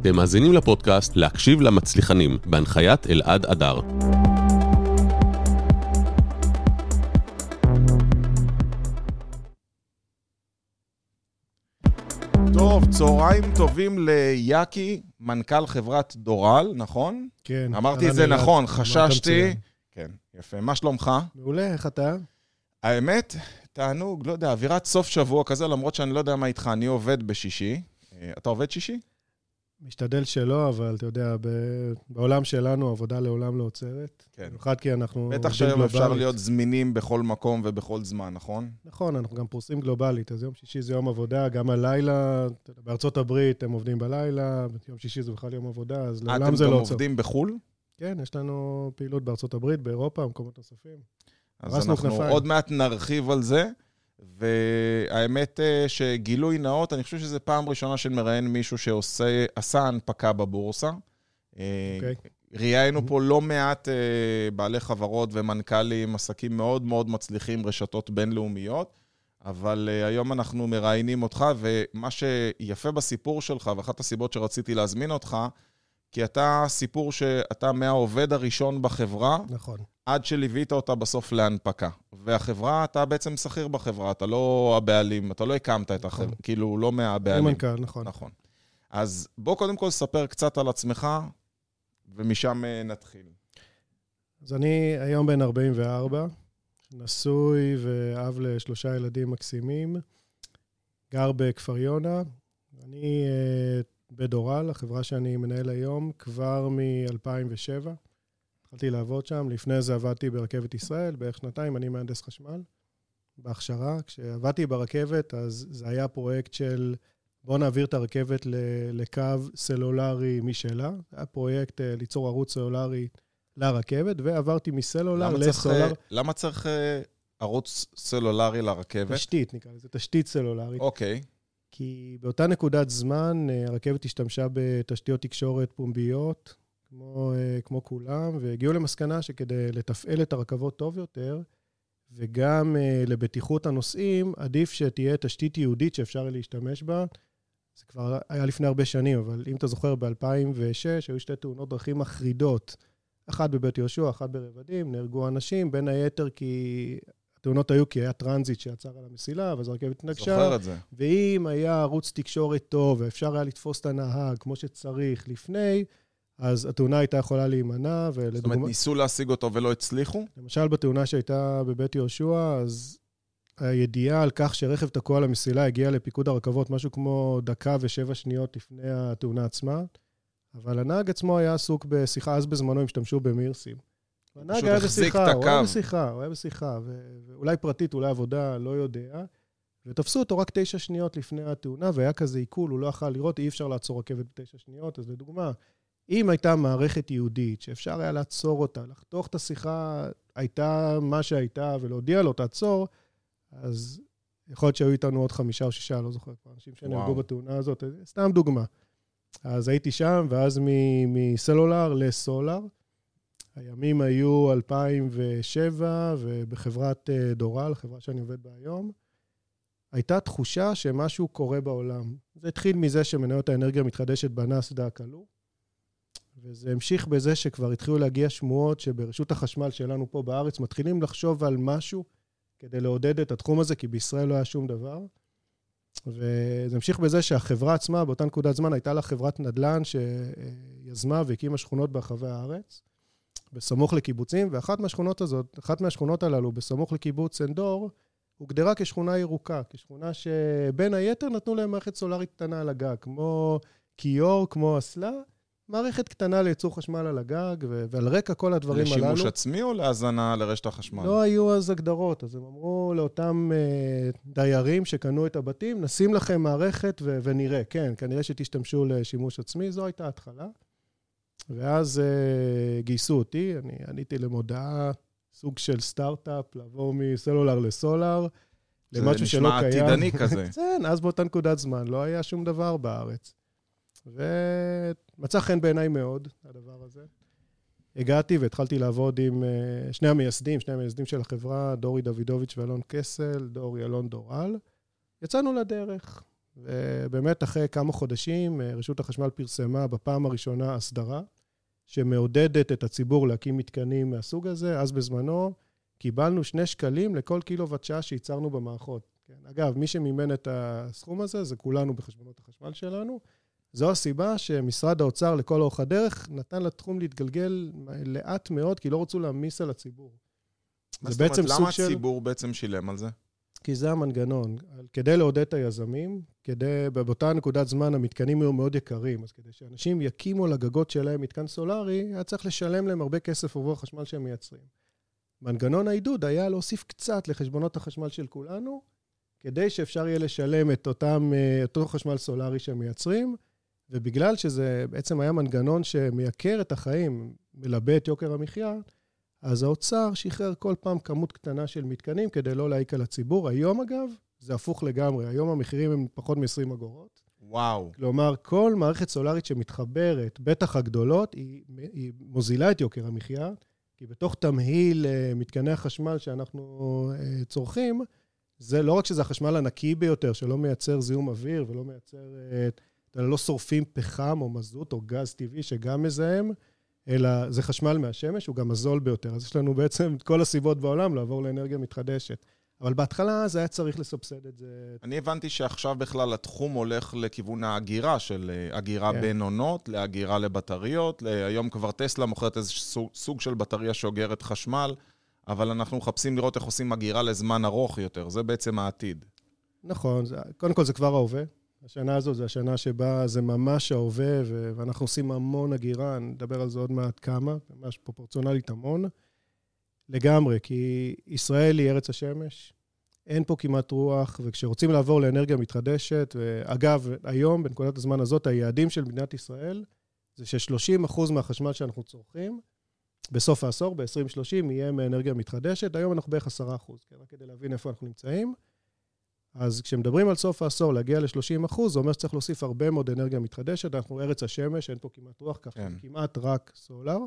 אתם מאזינים לפודקאסט להקשיב למצליחנים, בהנחיית אלעד אדר. טוב, צהריים טובים ליאקי, מנכ"ל חברת דורל, נכון? כן. אמרתי את זה נכון. חששתי. כן, יפה. מה שלומך? מעולה, איך אתה? האמת, תענוג, לא יודע, אווירת סוף שבוע כזה, למרות שאני לא יודע מה איתך, אני עובד בשישי. אה, אתה עובד שישי? משתדל שלא, אבל אתה יודע, בעולם שלנו עבודה לעולם לא עוצרת. כן. במיוחד כי אנחנו בטח שהיום אפשר. להיות זמינים בכל מקום ובכל זמן, נכון? נכון, אנחנו גם פרוסים גלובלית, אז יום שישי זה יום עבודה, גם הלילה, בארצות הברית הם עובדים בלילה, יום שישי זה בכלל יום עבודה, אז אה, לעולם זה לא אתם גם עוצר. עובדים בחו"ל? כן, יש לנו פעילות בארצות הברית, באירופה, במקומות נוספים. אז אנחנו כנפיים. עוד מעט נרחיב על זה. והאמת אה, שגילוי נאות, אני חושב שזו פעם ראשונה שמראיין מישהו שעשה הנפקה בבורסה. אה, אוקיי. ראיינו פה לא מעט אה, בעלי חברות ומנכ"לים, עסקים מאוד מאוד מצליחים, רשתות בינלאומיות, אבל היום אנחנו מראיינים אותך, ומה שיפה בסיפור שלך, ואחת הסיבות שרציתי להזמין אותך, כי אתה סיפור שאתה מהעובד הראשון בחברה, נכון. עד שליווית אותה בסוף להנפקה. והחברה, אתה בעצם שכיר בחברה, אתה לא הבעלים, אתה לא הקמת את החברה, נכון. כאילו, לא מהבעלים. מנכ"ל, נכון. נכון. אז בוא קודם כל ספר קצת על עצמך, ומשם אה, נתחיל. אז אני היום בן 44, נשוי ואב לשלושה ילדים מקסימים, גר בכפר יונה. אני אה, בדורל, החברה שאני מנהל היום, כבר מ-2007. התחלתי לעבוד שם, לפני זה עבדתי ברכבת ישראל, בערך שנתיים, אני מהנדס חשמל, בהכשרה. כשעבדתי ברכבת, אז זה היה פרויקט של בואו נעביר את הרכבת לקו סלולרי משלה. היה פרויקט אה, ליצור ערוץ סלולרי לרכבת, ועברתי מסלולר למה לסולר. אה, למה צריך אה, ערוץ סלולרי לרכבת? תשתית, נקרא לזה, תשתית סלולרית. אוקיי. כי באותה נקודת זמן אה, הרכבת השתמשה בתשתיות תקשורת פומביות, כמו, אה, כמו כולם, והגיעו למסקנה שכדי לתפעל את הרכבות טוב יותר, וגם אה, לבטיחות הנוסעים, עדיף שתהיה תשתית ייעודית שאפשר להשתמש בה. זה כבר היה לפני הרבה שנים, אבל אם אתה זוכר, ב-2006 היו שתי תאונות דרכים מחרידות. אחת בבית יהושע, אחת ברבדים, נהרגו אנשים, בין היתר כי התאונות היו כי היה טרנזיט שעצר על המסילה, ואז הרכבת התנגשה. זוכר את זה. ואם היה ערוץ תקשורת טוב ואפשר היה לתפוס את הנהג כמו שצריך לפני, אז התאונה הייתה יכולה להימנע, זאת אומרת, ולדוגמה, ניסו להשיג אותו ולא הצליחו? למשל בתאונה שהייתה בבית יהושע, אז הידיעה על כך שרכב תקוע על המסילה הגיעה לפיקוד הרכבות משהו כמו דקה ושבע שניות לפני התאונה עצמה, אבל הנהג עצמו היה עסוק בשיחה, אז בזמנו הם השתמשו במירסים. הנהג היה בשיחה, הוא היה. בשיחה, הוא היה בשיחה, ואולי פרטית, אולי עבודה, לא יודע. ותפסו אותו רק תשע שניות לפני התאונה, והיה כזה עיכול, הוא לא יכול לראות, אי אפשר לעצור רכבת בתשע שניות. אז לדוגמה, אם הייתה מערכת ייעודית שאפשר היה לעצור אותה, לחתוך את השיחה, הייתה מה שהייתה, ולהודיע לו, תעצור, אז יכול להיות שהיו איתנו עוד חמישה או שישה, לא זוכר כבר, אנשים שנהרגו. בתאונה הזאת, סתם דוגמה. אז הייתי שם, ואז מסלולר לסולר. הימים היו 2007, ובחברת אה, דורל, חברה שאני עובד בה היום, הייתה תחושה שמשהו קורה בעולם. זה התחיל מזה שמניות האנרגיה המתחדשת בנסדק עלו, וזה המשיך בזה שכבר התחילו להגיע שמועות שברשות החשמל שלנו פה בארץ מתחילים לחשוב על משהו כדי לעודד את התחום הזה, כי בישראל לא היה שום דבר. וזה המשיך בזה שהחברה עצמה, באותה נקודת זמן, הייתה לה חברת נדל"ן שיזמה והקימה שכונות ברחבי הארץ, בסמוך לקיבוצים, ואחת מהשכונות הזאת, אחת מהשכונות הללו, בסמוך לקיבוץ עין דור, הוגדרה כשכונה ירוקה, כשכונה שבין היתר נתנו להם מערכת סולארית קטנה על הגג, כמו כיור, כמו אסלה, מערכת קטנה לייצור חשמל על הגג, ו- ועל רקע כל הדברים הללו... לשימוש עצמי או להאזנה לרשת החשמל? לא היו אז הגדרות, אז הם אמרו לאותם אה, דיירים שקנו את הבתים, נשים לכם מערכת ו- ונראה. כן, כנראה שתשתמשו לשימוש עצמי, זו הייתה ההתחלה. ואז אה, גייסו אותי, אני עניתי למודעה, סוג של סטארט-אפ, לעבור מסלולר לסולר, זה למשהו שלא נשמע קיים. עתידני כזה. כן, אז באותה נקודת זמן לא היה שום דבר בארץ. ומצא חן בעיניי מאוד, הדבר הזה. הגעתי והתחלתי לעבוד עם אה, שני המייסדים, שני המייסדים של החברה, דורי דוידוביץ' ואלון קסל, דורי אלון דורל. יצאנו לדרך, ובאמת, אחרי כמה חודשים, אה, רשות החשמל פרסמה בפעם הראשונה הסדרה, שמעודדת את הציבור להקים מתקנים מהסוג הזה. אז בזמנו קיבלנו שני שקלים לכל קילוואט שעה שייצרנו במערכות. כן. אגב, מי שמימן את הסכום הזה זה כולנו בחשבונות החשמל שלנו. זו הסיבה שמשרד האוצר לכל אורך הדרך נתן לתחום להתגלגל לאט מאוד, כי לא רצו להעמיס על הציבור. זה בעצם אומרת, למה של... הציבור בעצם שילם על זה? כי זה המנגנון. כדי לעודד את היזמים, כדי, באותה נקודת זמן המתקנים היו מאוד יקרים, אז כדי שאנשים יקימו לגגות שלהם מתקן סולארי, היה צריך לשלם להם הרבה כסף עבור החשמל שהם מייצרים. מנגנון העידוד היה להוסיף קצת לחשבונות החשמל של כולנו, כדי שאפשר יהיה לשלם את אותם, אה, אותו חשמל סולארי שהם מייצרים, ובגלל שזה בעצם היה מנגנון שמייקר את החיים, מלבה את יוקר המחיה, אז האוצר שחרר כל פעם כמות קטנה של מתקנים כדי לא להעיק על הציבור. היום, אגב, זה הפוך לגמרי. היום המחירים הם פחות מ-20 אגורות. וואו. כלומר, כל מערכת סולארית שמתחברת, בטח הגדולות, היא, היא מוזילה את יוקר המחיה, כי בתוך תמהיל uh, מתקני החשמל שאנחנו uh, צורכים, זה לא רק שזה החשמל הנקי ביותר, שלא מייצר זיהום אוויר ולא מייצר... Uh, לא שורפים פחם או מזוט או גז טבעי שגם מזהם, אלא זה חשמל מהשמש, הוא גם הזול ביותר. אז יש לנו בעצם את כל הסיבות בעולם לעבור לאנרגיה מתחדשת. אבל בהתחלה זה היה צריך לסבסד את זה. אני הבנתי שעכשיו בכלל התחום הולך לכיוון ההגירה, של אה, הגירה כן. בין עונות, להגירה לבטריות. היום כבר טסלה מוכרת איזה סוג, סוג של בטריה שאוגרת חשמל, אבל אנחנו מחפשים לראות איך עושים הגירה לזמן ארוך יותר. זה בעצם העתיד. נכון, זה, קודם כל זה כבר ההווה. השנה הזו זו השנה שבה זה ממש ההווה, ואנחנו עושים המון הגירה, נדבר על זה עוד מעט כמה, ממש פרופורציונלית המון. לגמרי, כי ישראל היא ארץ השמש, אין פה כמעט רוח, וכשרוצים לעבור לאנרגיה מתחדשת, ואגב, היום, בנקודת הזמן הזאת, היעדים של מדינת ישראל זה ש-30% מהחשמל שאנחנו צורכים, בסוף העשור, ב-2030, יהיה מאנרגיה מתחדשת. היום אנחנו בערך 10%, כן? רק כדי להבין איפה אנחנו נמצאים. אז כשמדברים על סוף העשור להגיע ל-30 אחוז, זה אומר שצריך להוסיף הרבה מאוד אנרגיה מתחדשת. אנחנו ארץ השמש, אין פה כמעט רוח, ככה כן. כמעט רק סולר.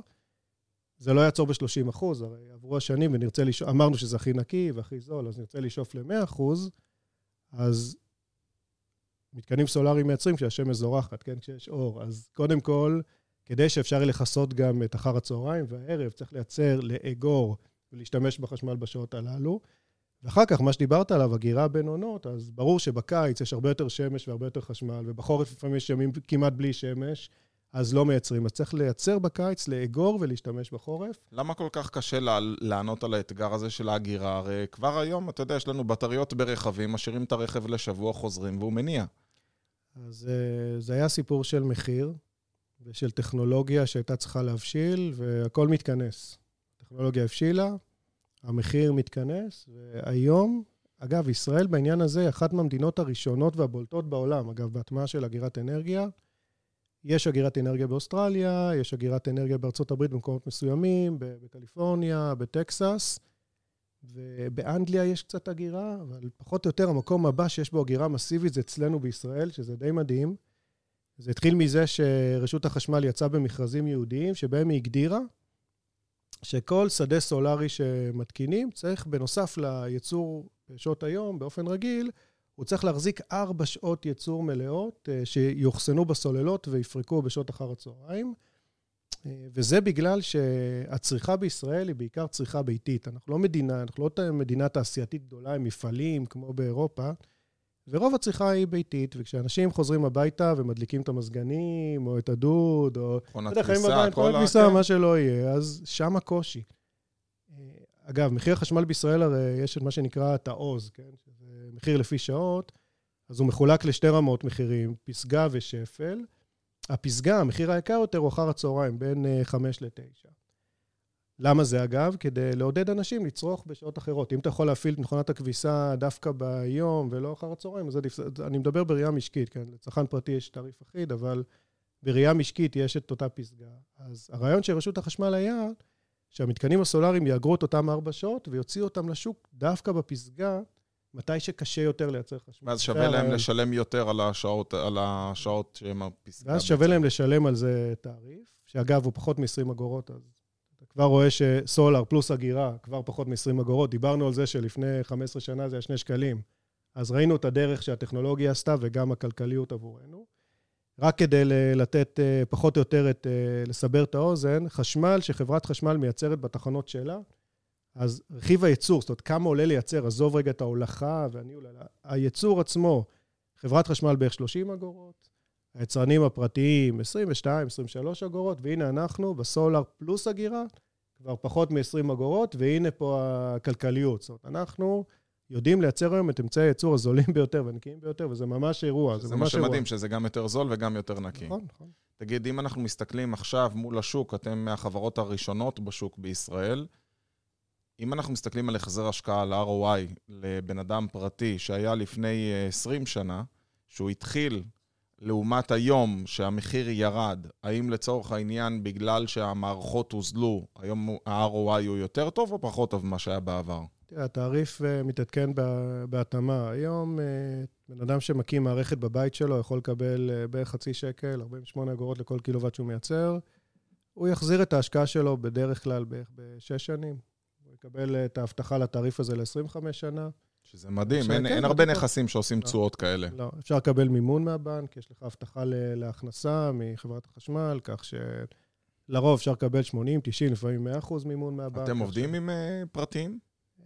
זה לא יעצור ב-30 אחוז, הרי עברו השנים ונרצה לשאוף, אמרנו שזה הכי נקי והכי זול, אז נרצה לשאוף ל-100 אחוז, אז מתקנים סולאריים מייצרים כשהשמש זורחת, כן? כשיש אור. אז קודם כל, כדי שאפשר יהיה לכסות גם את אחר הצהריים והערב, צריך לייצר, לאגור ולהשתמש בחשמל בשעות הללו. ואחר כך, מה שדיברת עליו, הגירה בין עונות, אז ברור שבקיץ יש הרבה יותר שמש והרבה יותר חשמל, ובחורף לפעמים יש ימים כמעט בלי שמש, אז לא מייצרים. אז צריך לייצר בקיץ, לאגור ולהשתמש בחורף. למה כל כך קשה לענות על האתגר הזה של ההגירה? הרי כבר היום, אתה יודע, יש לנו בטריות ברכבים, משאירים את הרכב לשבוע, חוזרים, והוא מניע. אז אה, זה היה סיפור של מחיר ושל טכנולוגיה שהייתה צריכה להבשיל, והכל מתכנס. הטכנולוגיה הבשילה, המחיר מתכנס, והיום, אגב, ישראל בעניין הזה היא אחת מהמדינות הראשונות והבולטות בעולם, אגב, בהטמעה של אגירת אנרגיה. יש אגירת אנרגיה באוסטרליה, יש אגירת אנרגיה בארצות הברית במקומות מסוימים, בקליפורניה, בטקסס, ובאנגליה יש קצת אגירה, אבל פחות או יותר המקום הבא שיש בו אגירה מסיבית זה אצלנו בישראל, שזה די מדהים. זה התחיל מזה שרשות החשמל יצאה במכרזים ייעודיים, שבהם היא הגדירה שכל שדה סולארי שמתקינים צריך, בנוסף לייצור בשעות היום, באופן רגיל, הוא צריך להחזיק ארבע שעות ייצור מלאות אה, שיוחסנו בסוללות ויפרקו בשעות אחר הצהריים. אה, וזה בגלל שהצריכה בישראל היא בעיקר צריכה ביתית. אנחנו לא מדינה, אנחנו לא מדינה תעשייתית גדולה עם מפעלים כמו באירופה. ורוב הצריכה היא ביתית, וכשאנשים חוזרים הביתה ומדליקים את המזגנים, או את הדוד, או... מכונת כביסה, כל ה... כביסה, מה שלא יהיה, אז שם הקושי. אה, אגב, מחיר החשמל בישראל הרי יש את מה שנקרא את העוז, כן? שזה מחיר לפי שעות, אז הוא מחולק לשתי רמות מחירים, פסגה ושפל. הפסגה, המחיר היקר יותר הוא אחר הצהריים, בין 5 אה, ל-9. למה זה אגב? כדי לעודד אנשים לצרוך בשעות אחרות. אם אתה יכול להפעיל את מכונת הכביסה דווקא ביום ולא אחר הצהריים, אז עדיף, אני מדבר בראייה משקית, כן? לצרכן פרטי יש תעריף אחיד, אבל בראייה משקית יש את אותה פסגה. אז הרעיון של רשות החשמל היה שהמתקנים הסולאריים יאגרו את אותם ארבע שעות ויוציאו אותם לשוק דווקא בפסגה, מתי שקשה יותר לייצר חשמל. ואז שווה להם. לשלם יותר על השעות, על השעות שהם הפסגה. ואז שווה להם לשלם על זה תעריף, שאגב, הוא פחות מ-20 אגורות, אז כבר רואה שסולר פלוס אגירה כבר פחות מ-20 אגורות. דיברנו על זה שלפני 15 שנה זה היה 2 שקלים. אז ראינו את הדרך שהטכנולוגיה עשתה וגם הכלכליות עבורנו. רק כדי לתת אה, פחות או יותר, את, אה, לסבר את האוזן, חשמל שחברת חשמל מייצרת בתחנות שלה, אז רכיב הייצור, זאת אומרת, כמה עולה לייצר, עזוב רגע את ההולכה והניהול, הייצור עצמו, חברת חשמל בערך 30 אגורות, היצרנים הפרטיים 22, 23 אגורות, והנה אנחנו בסולאר פלוס הגירה, כבר פחות מ-20 אגורות, והנה פה הכלכליות. זאת אומרת, אנחנו יודעים לייצר היום את אמצעי הייצור הזולים ביותר והנקיים ביותר, וזה ממש אירוע. זה, זה מה שמדהים, שזה גם יותר זול וגם יותר נקי. נכון, נכון. תגיד, אם אנחנו מסתכלים עכשיו מול השוק, אתם מהחברות הראשונות בשוק בישראל, אם אנחנו מסתכלים על החזר השקעה, על ROI, לבן אדם פרטי שהיה לפני 20 אה, שנה, שהוא התחיל לעומת היום שהמחיר ירד, האם לצורך העניין, בגלל שהמערכות הוזלו, היום ה-ROI הוא יותר טוב או פחות טוב ממה שהיה בעבר? תראה, התעריף אה, מתעדכן בהתאמה. היום אה, בן אדם שמקים מערכת בבית שלו יכול לקבל בערך חצי שקל, 48 אגורות לכל קילוואט שהוא מייצר. הוא יחזיר את ההשקעה שלו בדרך כלל בערך בשש שנים. יקבל את ההבטחה לתעריף הזה ל-25 שנה. שזה מדהים, אין, אין הרבה נכסים שעושים לא, תשואות כאלה. לא, אפשר לקבל מימון מהבנק, יש לך הבטחה להכנסה מחברת החשמל, כך שלרוב אפשר לקבל 80, 90, לפעמים 100 אחוז מימון מהבנק. אתם עובדים ש... עם uh, פרטיים?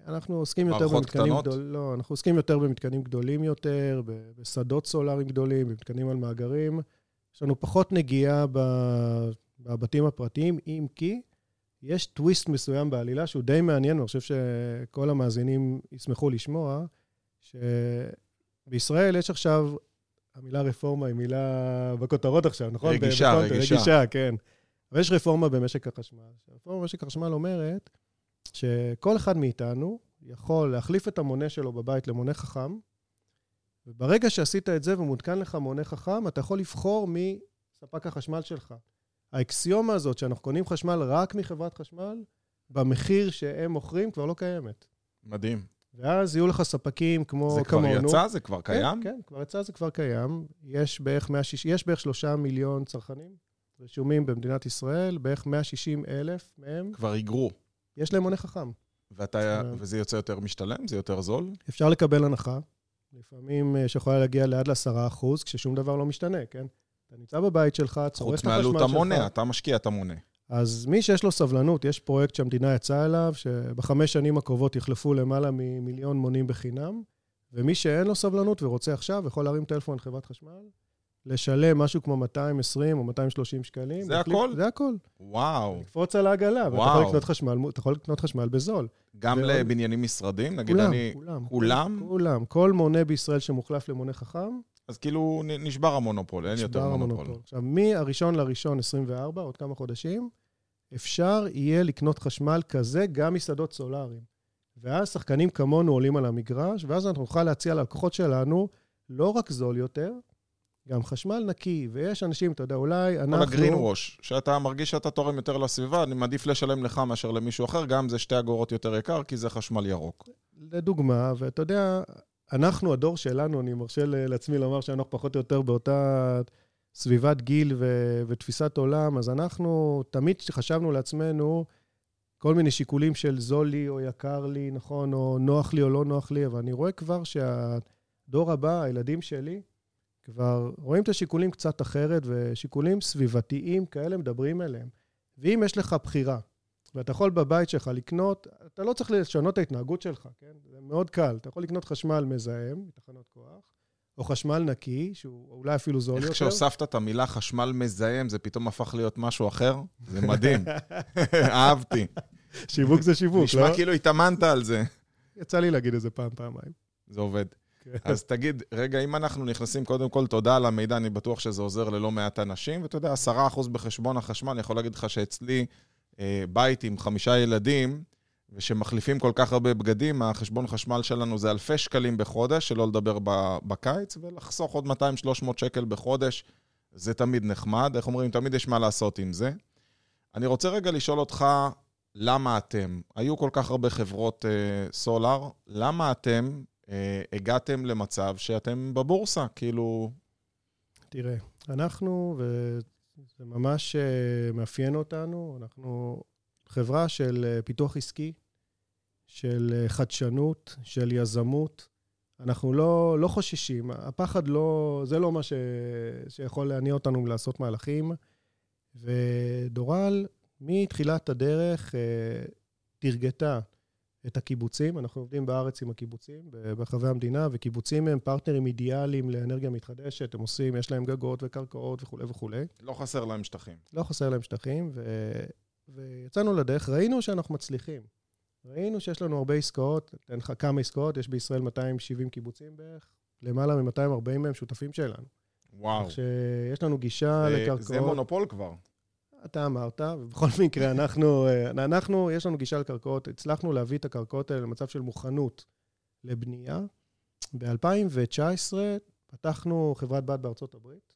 אנחנו עוסקים יותר במתקנים גדולים. לא, אנחנו עוסקים יותר במתקנים גדולים יותר, בשדות סולאריים גדולים, במתקנים על מאגרים. יש לנו פחות נגיעה בבתים הפרטיים, אם כי יש טוויסט מסוים בעלילה שהוא די מעניין, ואני חושב שכל המאזינים ישמחו לשמוע, שבישראל יש עכשיו, המילה רפורמה היא מילה בכותרות עכשיו, נכון? רגישה, רגישה. רגישה, כן. אבל יש רפורמה במשק החשמל. הרפורמה במשק החשמל אומרת שכל אחד מאיתנו יכול להחליף את המונה שלו בבית למונה חכם, וברגע שעשית את זה ומותקן לך מונה חכם, אתה יכול לבחור מספק החשמל שלך. האקסיומה הזאת שאנחנו קונים חשמל רק מחברת חשמל, במחיר שהם מוכרים כבר לא קיימת. מדהים. ואז יהיו לך ספקים כמו זה כמונו. זה כבר יצא? זה כבר קיים? כן, כן, כבר יצא, זה כבר קיים. יש בערך, 160, יש בערך 3 מיליון צרכנים רשומים במדינת ישראל, בערך 160 אלף מהם. כבר היגרו. יש להם מונה חכם. ואתה, וזה יוצא יותר משתלם? זה יותר זול? אפשר לקבל הנחה. לפעמים אה, שיכולה להגיע ליד ל-10%, כששום דבר לא משתנה, כן? אתה נמצא בבית שלך, צורך את החשמל שלך. חוץ מעלות המונה, אתה משקיע את המונה. אז מי שיש לו סבלנות, יש פרויקט שהמדינה יצאה אליו, שבחמש שנים הקרובות יחלפו למעלה ממיליון מונים בחינם, ומי שאין לו סבלנות ורוצה עכשיו, יכול להרים טלפון לחברת חשמל, לשלם משהו כמו 220 או 230 שקלים. זה הכל? זה הכל. וואו. לקפוץ על העגלה, ואתה יכול לקנות חשמל, אתה יכול לקנות חשמל בזול. גם ועוד... לבניינים משרדים? נגיד כולם, אני... כולם. כולם? כולם. כל מונה בישראל שמוחלף למונה חכם, אז כאילו נשבר המונופול, אין יותר מונופול. עכשיו, מ-1 לראשון 24, עוד כמה חודשים, אפשר יהיה לקנות חשמל כזה גם משדות סולאריים. ואז שחקנים כמונו עולים על המגרש, ואז אנחנו נוכל להציע ללקוחות שלנו לא רק זול יותר, גם חשמל נקי, ויש אנשים, אתה יודע, אולי אנחנו... כל הגרין ווש, שאתה מרגיש שאתה תורם יותר לסביבה, אני מעדיף לשלם לך מאשר למישהו אחר, גם זה שתי אגורות יותר יקר, כי זה חשמל ירוק. לדוגמה, ואתה יודע, אנחנו, הדור שלנו, אני מרשה לעצמי לומר שאנחנו פחות או יותר באותה סביבת גיל ו- ותפיסת עולם, אז אנחנו תמיד חשבנו לעצמנו כל מיני שיקולים של זול לי או יקר לי, נכון, או נוח לי או לא נוח לי, אבל אני רואה כבר שהדור הבא, הילדים שלי, כבר רואים את השיקולים קצת אחרת, ושיקולים סביבתיים כאלה מדברים אליהם. ואם יש לך בחירה, ואתה יכול בבית שלך לקנות, אתה לא צריך לשנות את ההתנהגות שלך, כן? זה מאוד קל. אתה יכול לקנות חשמל מזהם, מתחנות כוח, או חשמל נקי, שהוא אולי אפילו זול יותר. איך כשהוספת את המילה חשמל מזהם, זה פתאום הפך להיות משהו אחר? זה מדהים. אהבתי. שיווק זה שיווק, לא? נשמע כאילו התאמנת על זה. יצא לי להגיד איזה פעם, פעמיים. זה עובד. כן. אז תגיד, רגע, אם אנחנו נכנסים, קודם כל, תודה על המידע, אני בטוח שזה עוזר ללא מעט אנשים, ואתה יודע, 10% בחשבון החשמל, אני יכול להגיד לך שאצלי בית עם חמישה ילדים, ושמחליפים כל כך הרבה בגדים, החשבון חשמל שלנו זה אלפי שקלים בחודש, שלא לדבר בקיץ, ולחסוך עוד 200-300 שקל בחודש, זה תמיד נחמד. איך אומרים? תמיד יש מה לעשות עם זה. אני רוצה רגע לשאול אותך, למה אתם, היו כל כך הרבה חברות אה, סולאר, למה אתם אה, הגעתם למצב שאתם בבורסה? כאילו... תראה, אנחנו, זה ממש אה, מאפיין אותנו. אנחנו חברה של אה, פיתוח עסקי, של אה, חדשנות, של יזמות. אנחנו לא, לא חוששים. הפחד לא, זה לא מה ש, שיכול להניע אותנו מלעשות מהלכים. ודורל, מתחילת הדרך, תרגתה את הקיבוצים. אנחנו עובדים בארץ עם הקיבוצים ברחבי המדינה, וקיבוצים הם פרטנרים אידיאליים לאנרגיה מתחדשת. הם עושים, יש להם גגות וקרקעות וכולי וכולי. לא חסר להם שטחים. לא חסר להם שטחים, ו... ויצאנו לדרך, ראינו שאנחנו מצליחים. ראינו שיש לנו הרבה עסקאות, אתן לך כמה עסקאות, יש בישראל 270 קיבוצים בערך, למעלה מ-240 מהם שותפים שלנו. וואו. כך שיש לנו גישה זה- לקרקעות. זה מונופול כבר. אתה אמרת, ובכל מקרה, אנחנו, אה, אנחנו, יש לנו גישה לקרקעות, הצלחנו להביא את הקרקעות האלה למצב של מוכנות לבנייה. ב-2019 פתחנו חברת בת בארצות הברית,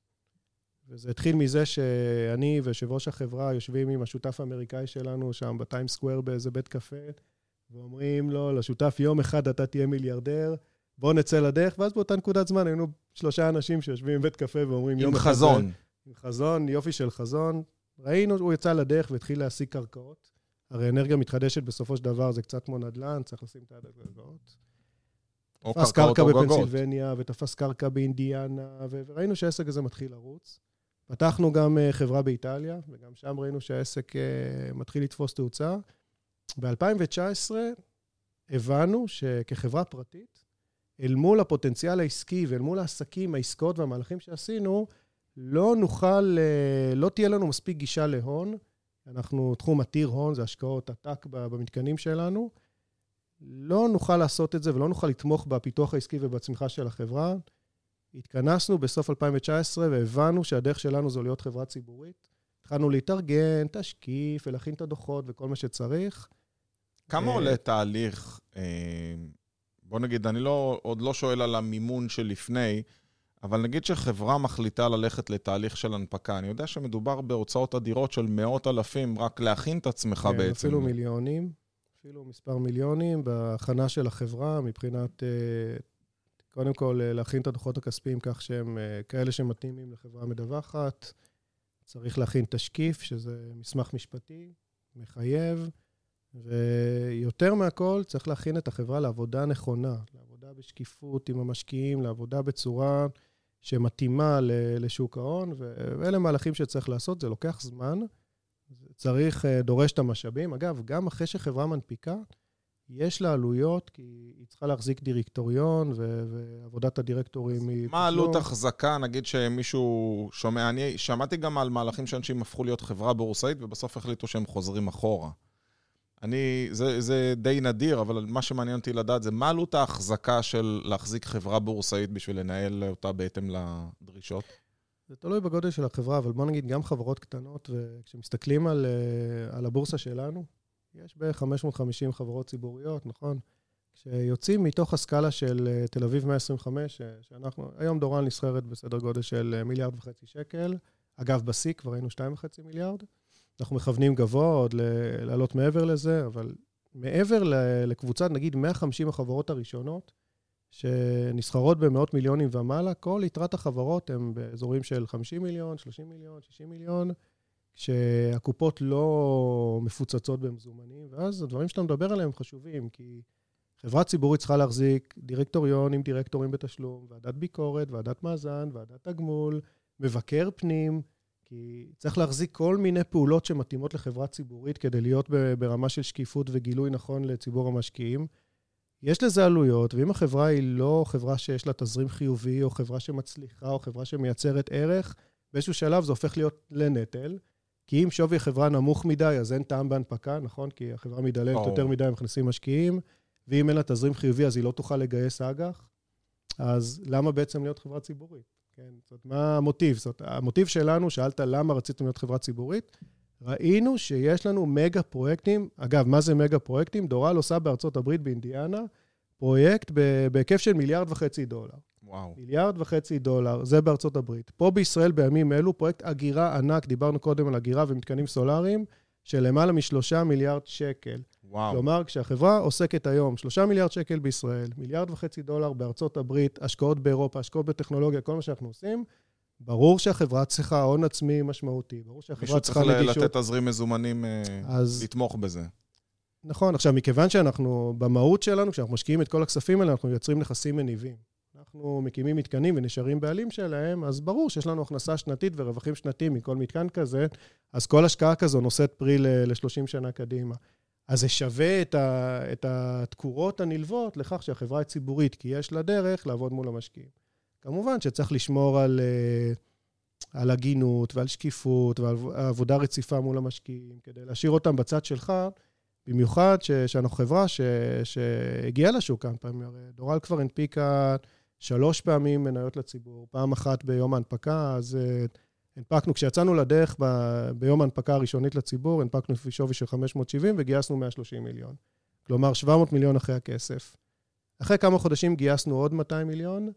וזה התחיל מזה שאני ויושב ראש החברה יושבים עם השותף האמריקאי שלנו שם בטיים סקוואר באיזה בית קפה, ואומרים לו, לשותף, יום אחד אתה תהיה מיליארדר, בוא נצא לדרך, ואז באותה נקודת זמן היינו שלושה אנשים שיושבים בבית קפה ואומרים, יום אחד... חזון. עם חזון, יופי של חזון. ראינו, הוא יצא לדרך והתחיל להשיג קרקעות. הרי אנרגיה מתחדשת בסופו של דבר זה קצת כמו נדל"ן, צריך לשים את היד על קרקעות. או תפס קרקע גגות. בפנסילבניה, ותפס קרקע באינדיאנה, ו- וראינו שהעסק הזה מתחיל לרוץ. פתחנו גם אה, חברה באיטליה, וגם שם ראינו שהעסק אה, מתחיל לתפוס תאוצה. ב-2019 הבנו שכחברה פרטית, אל מול הפוטנציאל העסקי ואל מול העסקים, העסקאות והמהלכים שעשינו, לא נוכל, אה, לא תהיה לנו מספיק גישה להון. אנחנו תחום עתיר הון, זה השקעות עתק במתקנים שלנו. לא נוכל לעשות את זה ולא נוכל לתמוך בפיתוח העסקי ובצמיחה של החברה. התכנסנו בסוף 2019 והבנו שהדרך שלנו זו להיות חברה ציבורית. התחלנו להתארגן, תשקיף ולהכין את הדוחות וכל מה שצריך. כמה אה, עולה תהליך, אה, בוא נגיד, אני לא, עוד לא שואל על המימון שלפני, אבל נגיד שחברה מחליטה ללכת לתהליך של הנפקה, אני יודע שמדובר בהוצאות אדירות של מאות אלפים, רק להכין את עצמך כן, בעצם. אפילו מיליונים, אפילו מספר מיליונים בהכנה של החברה מבחינת, אה, קודם כל, אה, להכין את הדוחות הכספיים כך שהם אה, כאלה שמתאימים לחברה מדווחת. צריך להכין תשקיף, שזה מסמך משפטי, מחייב, ויותר מהכל, צריך להכין את החברה לעבודה נכונה, לעבודה בשקיפות עם המשקיעים, לעבודה בצורה שמתאימה לשוק ההון, ואלה מהלכים שצריך לעשות, זה לוקח זמן. צריך, אה, דורש את המשאבים. אגב, גם אחרי שחברה מנפיקה, יש לה עלויות, כי היא צריכה להחזיק דירקטוריון, ו- ועבודת הדירקטורים היא... מה עלות תשלום. החזקה, נגיד שמישהו שומע, אני שמעתי גם על מהלכים שאנשים הפכו להיות חברה בורסאית ובסוף החליטו שהם חוזרים אחורה. אני, זה, זה די נדיר, אבל מה שמעניין אותי לדעת זה מה עלות ההחזקה של להחזיק חברה בורסאית בשביל לנהל אותה בהתאם לדרישות? זה תלוי בגודל של החברה, אבל בוא נגיד, גם חברות קטנות, וכשמסתכלים על, אה, על הבורסה שלנו, יש בערך 550 חברות ציבוריות, נכון? כשיוצאים מתוך הסקאלה של אה, תל אביב 125, אה, שאנחנו, היום דורן נסחרת בסדר גודל של מיליארד וחצי שקל. אגב, בשיא כבר היינו 2.5 מיליארד. אנחנו מכוונים גבוה עוד לעלות מעבר לזה, אבל מעבר לקבוצת, נגיד, 150 החברות הראשונות, שנסחרות במאות מיליונים ומעלה, כל יתרת החברות הן באזורים של 50 מיליון, 30 מיליון, 60 מיליון, כשהקופות לא מפוצצות במזומנים, ואז הדברים שאתה מדבר עליהם חשובים, כי חברה ציבורית צריכה להחזיק דירקטוריון עם דירקטורים בתשלום, ועדת ביקורת, ועדת מאזן, ועדת תגמול, מבקר פנים, כי צריך להחזיק כל מיני פעולות שמתאימות לחברה ציבורית כדי להיות ברמה של שקיפות וגילוי נכון לציבור המשקיעים. יש לזה עלויות, ואם החברה היא לא חברה שיש לה תזרים חיובי, או חברה שמצליחה, או חברה שמייצרת ערך, באיזשהו שלב זה הופך להיות לנטל. כי אם שווי החברה נמוך מדי, אז אין טעם בהנפקה, נכון? כי החברה מדללת ברור. יותר מדי, מכניסים משקיעים, ואם אין לה תזרים חיובי, אז היא לא תוכל לגייס אג"ח. אז למה בעצם להיות חברה ציבורית? כן, זאת אומרת, מה המוטיב? זאת, המוטיב שלנו, שאלת למה רציתם להיות חברה ציבורית, ראינו שיש לנו מגה פרויקטים. אגב, מה זה מגה פרויקטים? דורל עושה בארצות הברית, באינדיאנה, פרויקט בהיקף של מיליארד וחצי דולר. וואו. מיליארד וחצי דולר, זה בארצות הברית. פה בישראל בימים אלו פרויקט אגירה ענק, דיברנו קודם על אגירה ומתקנים סולאריים, של למעלה משלושה מיליארד שקל. וואו. כלומר, כשהחברה עוסקת היום שלושה מיליארד שקל בישראל, מיליארד וחצי דולר בארצות הברית, השקעות באירופה, השקעות בטכנולוגיה, כל מה שאנחנו עושים, ברור שהחברה צריכה הון עצמי משמעותי, ברור שהחברה מישהו צריך צריכה נגישות. לתת תזרים מזומנים, אה, אז לתמוך בזה. נכון, עכשיו, מכיוון שאנחנו, במהות שלנו, כשאנחנו משקיעים את כל הכספים האלה, אנחנו יוצרים נכסים מניבים. אנחנו מקימים מתקנים ונשארים בעלים שלהם, אז ברור שיש לנו הכנסה שנתית ורווחים שנתיים מכל מתקן כזה, אז כל השקעה כזו נושאת פרי ל-30 שנה קדימה. אז זה שווה את, ה, את התקורות הנלוות לכך שהחברה הציבורית, כי יש לה דרך לעבוד מול המשקיעים. כמובן שצריך לשמור על, אה, על הגינות ועל שקיפות ועל עבודה רציפה מול המשקיעים, כדי להשאיר אותם בצד שלך, במיוחד ש, שאנחנו חברה ש, שהגיעה לשוק כמה פעמים. הרי דורל כבר הנפיקה שלוש פעמים מניות לציבור, פעם אחת ביום ההנפקה, אז אה, הנפקנו, כשיצאנו לדרך ב, ביום ההנפקה הראשונית לציבור, הנפקנו לפי שווי של 570 וגייסנו 130 מיליון. כלומר, 700 מיליון אחרי הכסף. אחרי כמה חודשים גייסנו עוד 200 מיליון,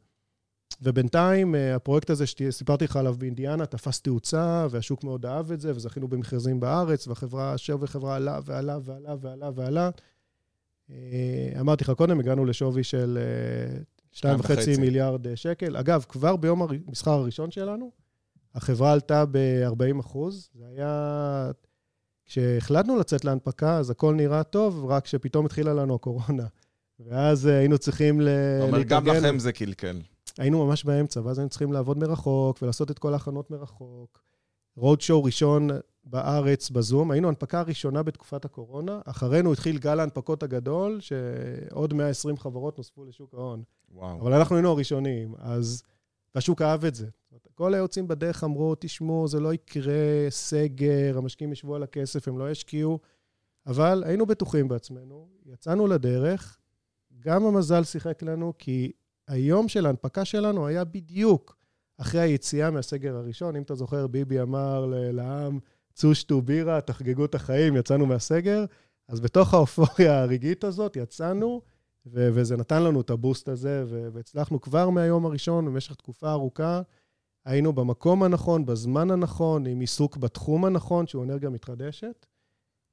ובינתיים אה, הפרויקט הזה שסיפרתי לך עליו באינדיאנה תפס תאוצה, והשוק מאוד אהב את זה, וזכינו במכרזים בארץ, והחברה, שווי חברה עלה ועלה ועלה ועלה ועלה. אה, אמרתי לך קודם, הגענו לשווי של 2.5 מיליארד שקל. אגב, כבר ביום המסחר הראשון שלנו, החברה עלתה ב-40 אחוז. זה היה... כשהחלטנו לצאת להנפקה, אז הכל נראה טוב, רק שפתאום התחילה לנו הקורונה. ואז אה, היינו צריכים ל... זאת אומרת, גם לכם זה קלקל. היינו ממש באמצע, ואז היינו צריכים לעבוד מרחוק ולעשות את כל ההכנות מרחוק. רוד שואו ראשון בארץ בזום, היינו הנפקה הראשונה בתקופת הקורונה, אחרינו התחיל גל ההנפקות הגדול, שעוד 120 חברות נוספו לשוק ההון. וואו. אבל אנחנו היינו הראשונים, אז... והשוק אהב את זה. כל היוצאים בדרך אמרו, תשמעו, זה לא יקרה, סגר, המשקיעים ישבו על הכסף, הם לא ישקיעו. אבל היינו בטוחים בעצמנו, יצאנו לדרך, גם המזל שיחק לנו, כי היום של ההנפקה שלנו היה בדיוק אחרי היציאה מהסגר הראשון. אם אתה זוכר, ביבי אמר לעם, צאו שתו בירה, תחגגו את החיים, יצאנו מהסגר. אז בתוך האופוריה הרגעית הזאת יצאנו, ו- וזה נתן לנו את הבוסט הזה, ו- והצלחנו כבר מהיום הראשון, במשך תקופה ארוכה, היינו במקום הנכון, בזמן הנכון, עם עיסוק בתחום הנכון, שהוא אנרגיה מתחדשת,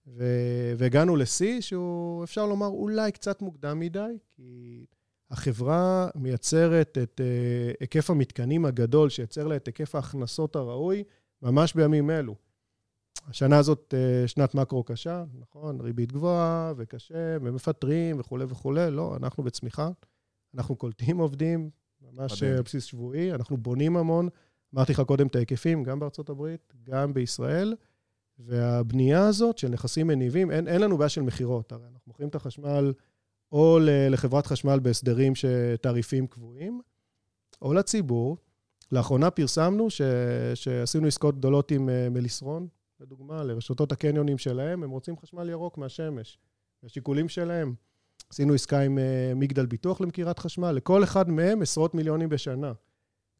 ו- והגענו לשיא שהוא, אפשר לומר, אולי קצת מוקדם מדי, כי החברה מייצרת את uh, היקף המתקנים הגדול, שייצר לה את היקף ההכנסות הראוי, ממש בימים אלו. השנה הזאת uh, שנת מקרו קשה, נכון? ריבית גבוהה וקשה, ומפטרים וכולי וכולי. לא, אנחנו בצמיחה. אנחנו קולטים עובדים, ממש על בסיס שבועי, אנחנו בונים המון. אמרתי לך קודם את ההיקפים, גם בארצות הברית, גם בישראל. והבנייה הזאת של נכסים מניבים, אין, אין לנו בעיה של מכירות. הרי אנחנו מוכרים את החשמל או לחברת חשמל בהסדרים שתעריפים קבועים, או לציבור. לאחרונה פרסמנו ש, שעשינו עסקאות גדולות עם אה, מליסרון, לדוגמה, לרשתות הקניונים שלהם, הם רוצים חשמל ירוק מהשמש. השיקולים שלהם. עשינו עסקה עם אה, מגדל ביטוח למכירת חשמל, לכל אחד מהם עשרות מיליונים בשנה.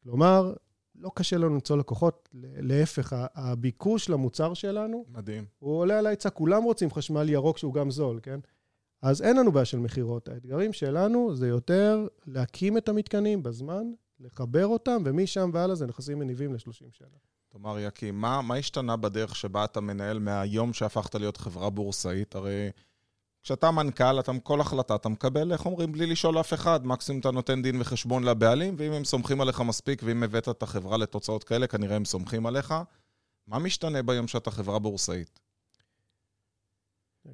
כלומר, לא קשה לנו למצוא לקוחות, להפך, הביקוש למוצר שלנו, מדהים. הוא עולה על ההיצע, כולם רוצים חשמל ירוק שהוא גם זול, כן? אז אין לנו בעיה של מכירות. האתגרים שלנו זה יותר להקים את המתקנים בזמן, לחבר אותם, ומשם והלאה זה נכסים מניבים ל-30 שנה. תאמר, יקי, מה, מה השתנה בדרך שבה אתה מנהל מהיום שהפכת להיות חברה בורסאית? הרי כשאתה מנכ"ל, אתה, כל החלטה אתה מקבל, איך אומרים, בלי לשאול אף אחד. מקסימום אתה נותן דין וחשבון לבעלים, ואם הם סומכים עליך מספיק, ואם הבאת את החברה לתוצאות כאלה, כנראה הם סומכים עליך. מה משתנה ביום שאתה חברה בורסאית?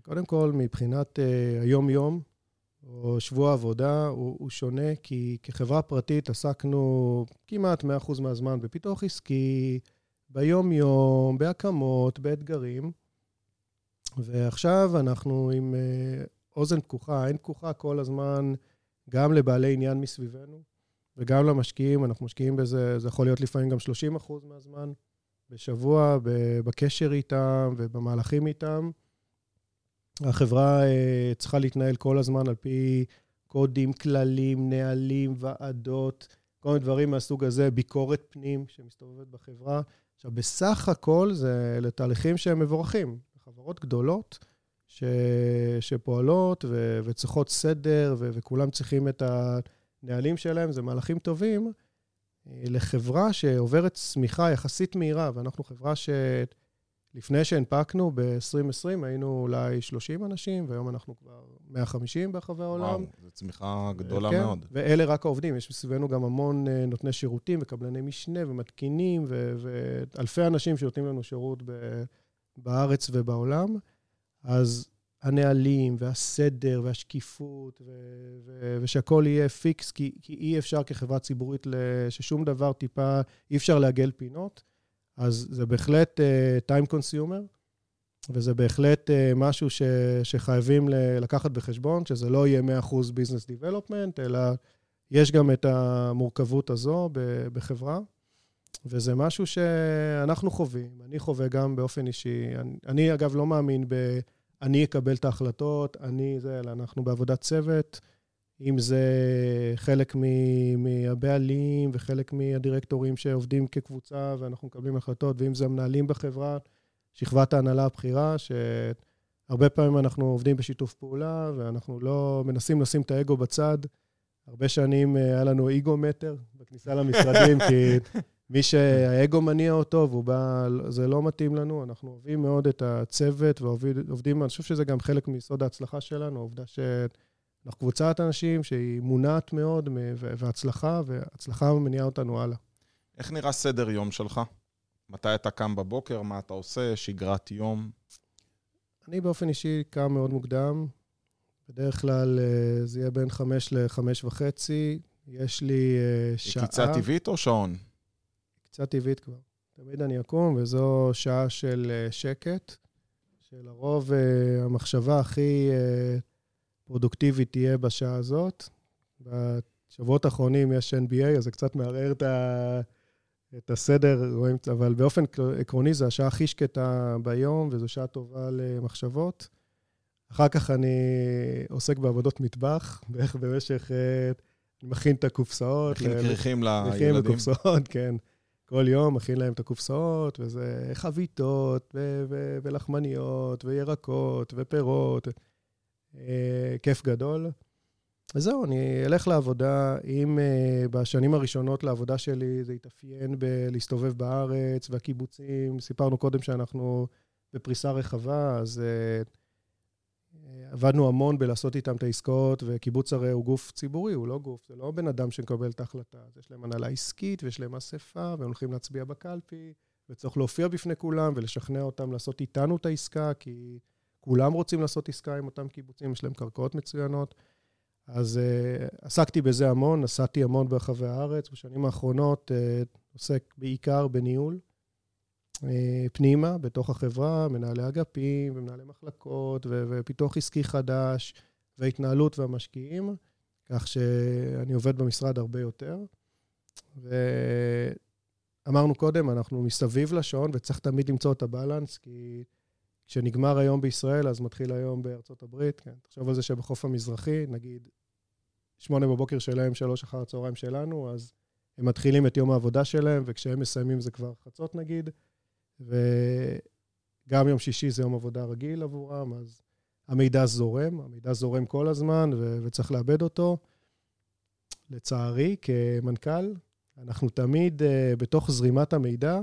קודם כל, מבחינת uh, היום-יום, או שבוע עבודה, הוא, הוא שונה, כי כחברה פרטית עסקנו כמעט 100% מהזמן בפיתוח עסקי, ביום-יום, בהקמות, באתגרים. ועכשיו אנחנו עם uh, אוזן פקוחה, עין פקוחה כל הזמן, גם לבעלי עניין מסביבנו וגם למשקיעים. אנחנו משקיעים בזה, זה יכול להיות לפעמים גם 30% מהזמן בשבוע, בקשר איתם ובמהלכים איתם. החברה uh, צריכה להתנהל כל הזמן על פי קודים, כללים, נהלים, ועדות, כל מיני דברים מהסוג הזה, ביקורת פנים שמסתובבת בחברה. עכשיו, בסך הכל זה לתהליכים שהם מבורכים. חברות גדולות ש... שפועלות ו... וצריכות סדר, ו... וכולם צריכים את הנהלים שלהם, זה מהלכים טובים. אה, לחברה שעוברת צמיחה יחסית מהירה, ואנחנו חברה שלפני שהנפקנו ב-2020 היינו אולי 30 אנשים, והיום אנחנו כבר 150 ברחבי העולם. וואו, זו צמיחה גדולה כן, מאוד. ואלה רק העובדים, יש מסביבנו גם המון אה, נותני שירותים וקבלני משנה ומתקינים, ו... ואלפי אנשים שנותנים לנו שירות ב... בארץ ובעולם. אז הנהלים והסדר והשקיפות, ו- ו- ושהכול יהיה פיקס, כי, כי אי אפשר כחברה ציבורית, ששום דבר טיפה, אי אפשר לעגל פינות. אז זה בהחלט uh, time consumer, וזה בהחלט uh, משהו ש- שחייבים לקחת בחשבון, שזה לא יהיה 100% business development, אלא יש גם את המורכבות הזו בחברה. וזה משהו שאנחנו חווים, אני חווה גם באופן אישי. אני, אני אגב, לא מאמין ב... אני אקבל את ההחלטות, אני זה, אלא אנחנו בעבודת צוות, אם זה חלק מהבעלים וחלק מהדירקטורים שעובדים כקבוצה ואנחנו מקבלים החלטות, ואם זה המנהלים בחברה, שכבת ההנהלה הבכירה, שהרבה פעמים אנחנו עובדים בשיתוף פעולה ואנחנו לא מנסים לשים את האגו בצד. הרבה שנים אה, היה לנו אגו מטר בכניסה למשרדים, כי מי שהאגו מניע אותו והוא בא, זה לא מתאים לנו, אנחנו אוהבים מאוד את הצוות ועובדים, אני חושב שזה גם חלק מיסוד ההצלחה שלנו, העובדה שאנחנו קבוצת אנשים שהיא מונעת מאוד והצלחה, והצלחה מניעה אותנו הלאה. איך נראה סדר יום שלך? מתי אתה קם בבוקר? מה אתה עושה? שגרת יום? אני באופן אישי קם מאוד מוקדם. בדרך כלל אה, זה יהיה בין חמש לחמש וחצי. יש לי אה, שעה... קפיצה טבעית או שעון? קצת טבעית כבר. תמיד אני אקום, וזו שעה של אה, שקט, שלרוב המחשבה הכי פרודוקטיבית תהיה בשעה הזאת. בשבועות האחרונים יש NBA, אז זה קצת מערער את, ה... את הסדר, רואים, אבל באופן עקרוני זו השעה הכי שקטה ביום, וזו שעה טובה למחשבות. אחר כך אני עוסק בעבודות מטבח, בערך במשך... אני מכין את הקופסאות. מכין כריכים לילדים. מכין בקופסאות, כן. כל יום מכין להם את הקופסאות, וזה חביתות, ו- ו- ולחמניות, וירקות, ופירות. אה, כיף גדול. וזהו, אני אלך לעבודה. אם uh, בשנים הראשונות לעבודה שלי זה התאפיין בלהסתובב בארץ והקיבוצים, סיפרנו קודם שאנחנו בפריסה רחבה, אז uh, עבדנו המון בלעשות איתם את העסקאות, וקיבוץ הרי הוא גוף ציבורי, הוא לא גוף, זה לא בן אדם שמקבל את ההחלטה. אז יש להם הנהלה עסקית ויש להם אספה, והם הולכים להצביע בקלפי, וצריך להופיע בפני כולם ולשכנע אותם לעשות איתנו את העסקה, כי כולם רוצים לעשות עסקה עם אותם קיבוצים, יש להם קרקעות מצוינות. אז uh, עסקתי בזה המון, נסעתי המון ברחבי הארץ. בשנים האחרונות uh, עוסק בעיקר בניהול. אה, פנימה, בתוך החברה, מנהלי אגפים ומנהלי מחלקות ו- ופיתוח עסקי חדש והתנהלות והמשקיעים, כך שאני עובד במשרד הרבה יותר. ואמרנו קודם, אנחנו מסביב לשעון וצריך תמיד למצוא את הבלנס, כי כשנגמר היום בישראל, אז מתחיל היום בארצות הברית. כן, תחשוב על זה שבחוף המזרחי, נגיד, שמונה בבוקר שלהם, שלוש אחר הצהריים שלנו, אז הם מתחילים את יום העבודה שלהם, וכשהם מסיימים זה כבר חצות נגיד. וגם יום שישי זה יום עבודה רגיל עבורם, אז המידע זורם, המידע זורם כל הזמן ו- וצריך לאבד אותו. לצערי, כמנכ"ל, אנחנו תמיד uh, בתוך זרימת המידע,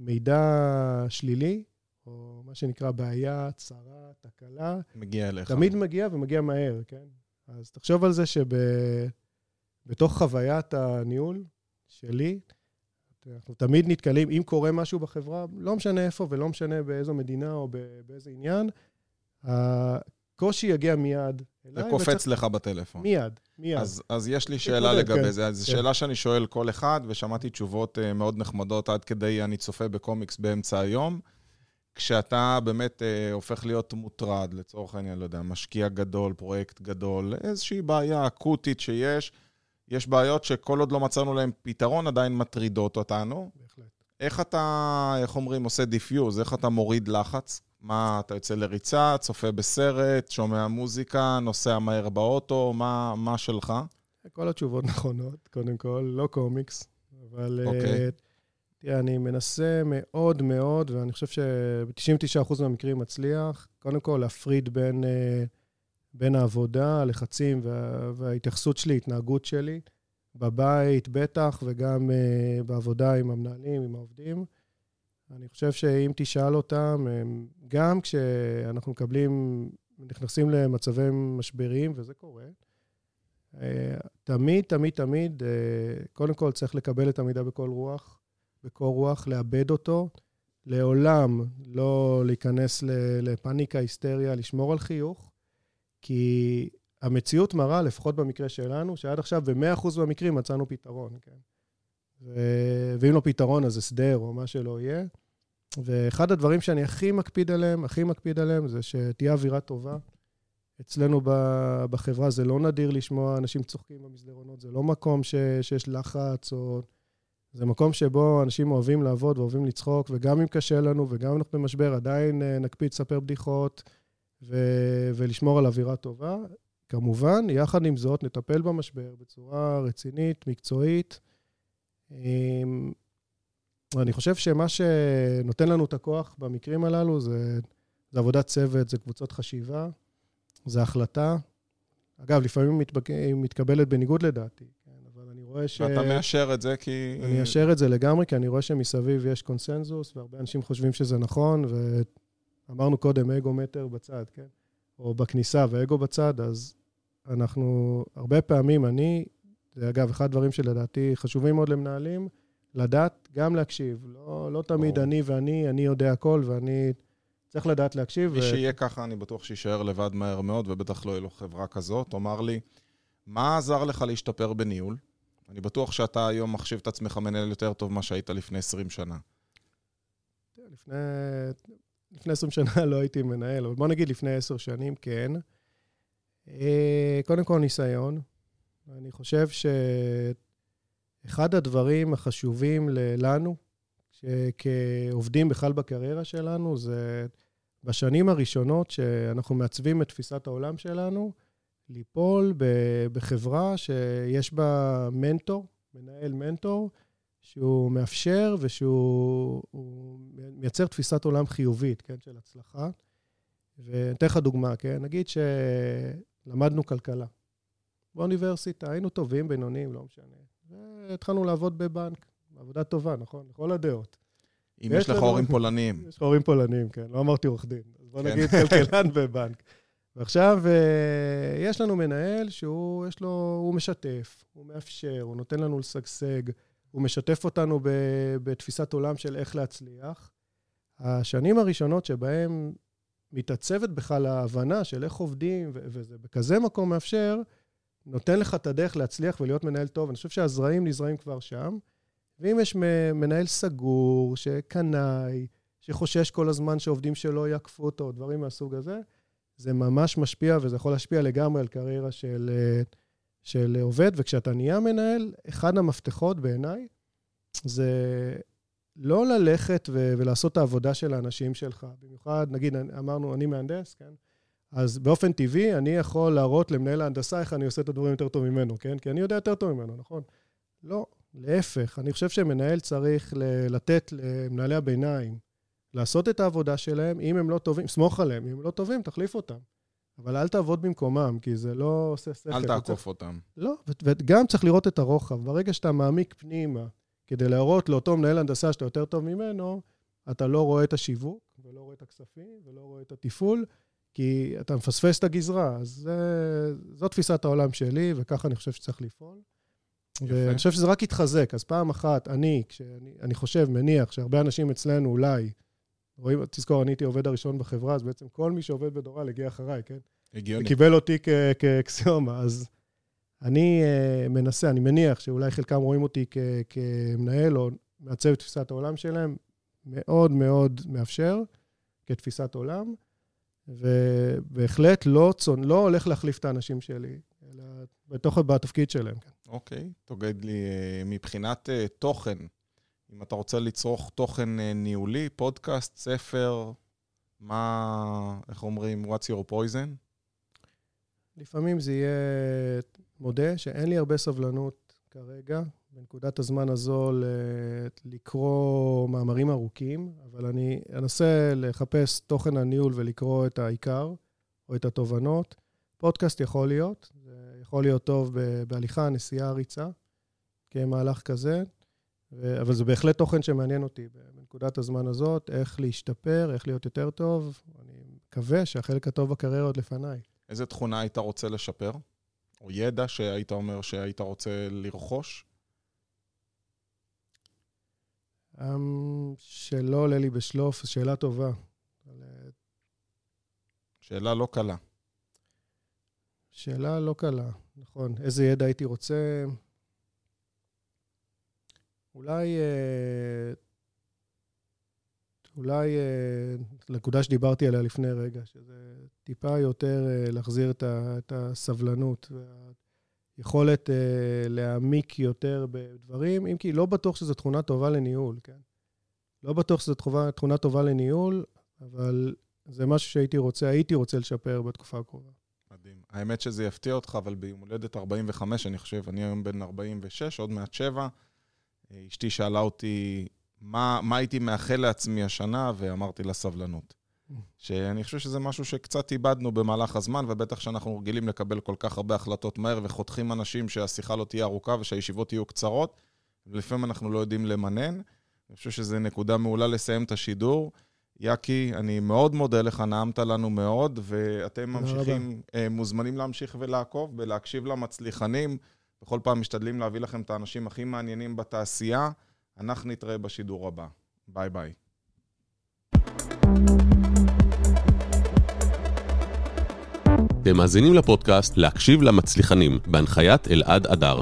מידע שלילי, או מה שנקרא בעיה, צרה, תקלה. מגיע אליך. תמיד מגיע ומגיע מהר, כן? אז תחשוב על זה שבתוך חוויית הניהול שלי, אנחנו תמיד נתקלים, אם קורה משהו בחברה, לא משנה איפה ולא משנה באיזו מדינה או באיזה עניין, הקושי יגיע מיד אליי. זה קופץ לך בטלפון. מיד, מיד. אז, אז יש לי שאלה לגבי כן, זה. זו כן. שאלה שאני שואל כל אחד, ושמעתי תשובות uh, מאוד נחמדות עד כדי אני צופה בקומיקס באמצע היום. כשאתה באמת uh, הופך להיות מוטרד, לצורך העניין, לא יודע, משקיע גדול, פרויקט גדול, איזושהי בעיה אקוטית שיש, יש בעיות שכל עוד לא מצאנו להן פתרון, עדיין מטרידות אותנו. בהחלט. איך אתה, איך אומרים, עושה defuse? איך אתה מוריד לחץ? מה, אתה יוצא לריצה, צופה בסרט, שומע מוזיקה, נוסע מהר באוטו, מה, מה שלך? כל התשובות נכונות, קודם כל, לא קומיקס, אבל... Okay. אוקיי. Uh, תראה, אני מנסה מאוד מאוד, ואני חושב שב-99% מהמקרים מצליח, קודם כל להפריד בין... Uh, בין העבודה, הלחצים וה, וההתייחסות שלי, התנהגות שלי, בבית בטח, וגם uh, בעבודה עם המנהלים, עם העובדים. אני חושב שאם תשאל אותם, גם כשאנחנו מקבלים, נכנסים למצבי משבריים, וזה קורה, uh, תמיד, תמיד, תמיד, קודם כל צריך לקבל את המידע בכל רוח, בקור רוח, לאבד אותו, לעולם לא להיכנס לפאניקה, היסטריה, לשמור על חיוך, כי המציאות מראה, לפחות במקרה שלנו, שעד עכשיו ב-100% מהמקרים מצאנו פתרון, כן? ו... ואם לא פתרון, אז הסדר או מה שלא יהיה. ואחד הדברים שאני הכי מקפיד עליהם, הכי מקפיד עליהם, זה שתהיה אווירה טובה. אצלנו בחברה זה לא נדיר לשמוע אנשים צוחקים במסדרונות, זה לא מקום ש... שיש לחץ או... זה מקום שבו אנשים אוהבים לעבוד ואוהבים לצחוק, וגם אם קשה לנו וגם אם אנחנו במשבר, עדיין אה, נקפיד לספר בדיחות ו... ולשמור על אווירה טובה. כמובן, יחד עם זאת, נטפל במשבר בצורה רצינית, מקצועית. אמ, אני חושב שמה שנותן לנו את הכוח במקרים הללו זה, זה עבודת צוות, זה קבוצות חשיבה, זה החלטה. אגב, לפעמים היא מתקבלת בניגוד לדעתי, רואה ש... ואתה מאשר את זה כי... אני מאשר את זה לגמרי, כי אני רואה שמסביב יש קונסנזוס, והרבה אנשים חושבים שזה נכון, ואמרנו קודם, אגו מטר בצד, כן? או בכניסה ואגו בצד, אז אנחנו, הרבה פעמים, אני, זה אגב, אחד הדברים שלדעתי חשובים מאוד למנהלים, לדעת גם להקשיב. לא, לא תמיד או. אני ואני, אני יודע הכל ואני צריך לדעת להקשיב. מי ו... שיהיה ככה, אני בטוח שיישאר לבד מהר מאוד, ובטח לא יהיה לו חברה כזאת. תאמר לי, מה עזר לך להשתפר בניהול? אני בטוח שאתה היום מחשיב את עצמך מנהל יותר טוב ממה שהיית לפני 20 שנה. לפני, לפני 20 שנה לא הייתי מנהל, אבל בוא נגיד לפני 10 שנים, כן. אה, קודם כל ניסיון. אני חושב שאחד הדברים החשובים לנו, כעובדים בכלל בקריירה שלנו, זה בשנים הראשונות שאנחנו מעצבים את תפיסת העולם שלנו, ליפול בחברה שיש בה מנטור, מנהל מנטור, שהוא מאפשר ושהוא מייצר תפיסת עולם חיובית, כן, של הצלחה. ואתן לך דוגמה, כן? נגיד שלמדנו כלכלה. באוניברסיטה, היינו טובים, בינוניים, לא משנה. והתחלנו לעבוד בבנק. עבודה טובה, נכון? לכל הדעות. אם יש לך הורים פולניים. יש לך הורים פולניים, כן. לא אמרתי עורך דין. אז בוא כן. נגיד כלכלן בבנק. ועכשיו, אה, יש לנו מנהל שהוא, יש לו, הוא משתף, הוא מאפשר, הוא נותן לנו לשגשג, הוא משתף אותנו בתפיסת עולם של איך להצליח. השנים הראשונות שבהם מתעצבת בכלל ההבנה של איך עובדים, וזה בכזה מקום מאפשר, נותן לך את הדרך להצליח ולהיות מנהל טוב. אני חושב שהזרעים נזרעים כבר שם. ואם יש מנהל סגור, שקנאי, שחושש כל הזמן שעובדים שלו יעקפו אותו, דברים מהסוג הזה, זה ממש משפיע, וזה יכול להשפיע לגמרי על קריירה של, של עובד. וכשאתה נהיה מנהל, אחד המפתחות בעיניי זה לא ללכת ו- ולעשות את העבודה של האנשים שלך. במיוחד, נגיד, אמרנו, אני מהנדס, כן? אז באופן טבעי, אני יכול להראות למנהל ההנדסה איך אני עושה את הדברים יותר טוב ממנו, כן? כי אני יודע יותר טוב ממנו, נכון? לא, להפך. אני חושב שמנהל צריך לתת למנהלי הביניים לעשות את העבודה שלהם. אם הם לא טובים, סמוך עליהם. אם הם לא טובים, תחליף אותם. אבל אל תעבוד במקומם, כי זה לא עושה שכל. אל תעקוף אותם. לא, וגם צריך לראות את הרוחב. ברגע שאתה מעמיק פנימה, כדי להראות לאותו מנהל הנדסה שאתה יותר טוב ממנו, אתה לא רואה את השיווק, ולא רואה את הכספים, ולא רואה את התפעול, כי אתה מפספס את הגזרה. אז זה, זו תפיסת העולם שלי, וככה אני חושב שצריך לפעול. יפה. ואני חושב שזה רק יתחזק. אז פעם אחת, אני, כשאני אני חושב, מניח, שהרבה אנשים אצלנו אולי, רואים, תזכור, אני הייתי עובד הראשון בחברה, אז בעצם כל מי שעובד בדורל הגיע אחריי, כן? הגיוני. קיבל אותי כאקסיומה, אז אני uh, מנסה, אני מניח שאולי חלקם רואים אותי כמנהל או מעצב את תפיסת העולם שלהם, מאוד מאוד מאפשר כתפיסת עולם, ובהחלט לא, צונ... לא הולך להחליף את האנשים שלי, אלא בתוך, בתפקיד שלהם. כן. אוקיי, תגיד לי, אה, מבחינת uh, תוכן, אם אתה רוצה לצרוך תוכן uh, ניהולי, פודקאסט, ספר, מה, איך אומרים, what's your poison? לפעמים זה יהיה מודה שאין לי הרבה סבלנות כרגע, בנקודת הזמן הזו, לקרוא מאמרים ארוכים, אבל אני אנסה לחפש תוכן הניהול ולקרוא את העיקר או את התובנות. פודקאסט יכול להיות, זה יכול להיות טוב בהליכה, נסיעה, ריצה, כמהלך כזה, אבל זה בהחלט תוכן שמעניין אותי בנקודת הזמן הזאת, איך להשתפר, איך להיות יותר טוב. אני מקווה שהחלק הטוב בקריירה עוד לפניי. איזה תכונה היית רוצה לשפר? או ידע שהיית אומר שהיית רוצה לרכוש? אמ, שלא עולה לי בשלוף, שאלה טובה. אה, שאלה לא קלה. שאלה לא קלה, נכון. איזה ידע הייתי רוצה? אולי... אה, אולי נקודה שדיברתי עליה לפני רגע, שזה טיפה יותר להחזיר את הסבלנות יכולת אה, להעמיק יותר בדברים, אם כי לא בטוח שזו תכונה טובה לניהול, כן? לא בטוח שזו תכונה, תכונה טובה לניהול, אבל זה משהו שהייתי רוצה, הייתי רוצה לשפר בתקופה הקרובה. מדהים. האמת שזה יפתיע אותך, אבל ביום הולדת 45, אני חושב, אני היום בן 46, עוד מעט 7. אה, אשתי שאלה אותי מה, מה הייתי מאחל לעצמי השנה, ואמרתי לה סבלנות. שאני חושב שזה משהו שקצת איבדנו במהלך הזמן, ובטח שאנחנו רגילים לקבל כל כך הרבה החלטות מהר וחותכים אנשים שהשיחה לא תהיה ארוכה ושהישיבות יהיו קצרות, ולפעמים אנחנו לא יודעים למנן. אני חושב שזו נקודה מעולה לסיים את השידור. יאקי, אני מאוד מודה לך, נעמת לנו מאוד, ואתם ממשיכים, רבה. אה, מוזמנים להמשיך ולעקוב ולהקשיב למצליחנים. בכל פעם משתדלים להביא לכם את האנשים הכי מעניינים בתעשייה. אנחנו נתראה בשידור הבא. ביי ביי. אתם מאזינים לפודקאסט להקשיב למצליחנים, בהנחיית אלעד אדר.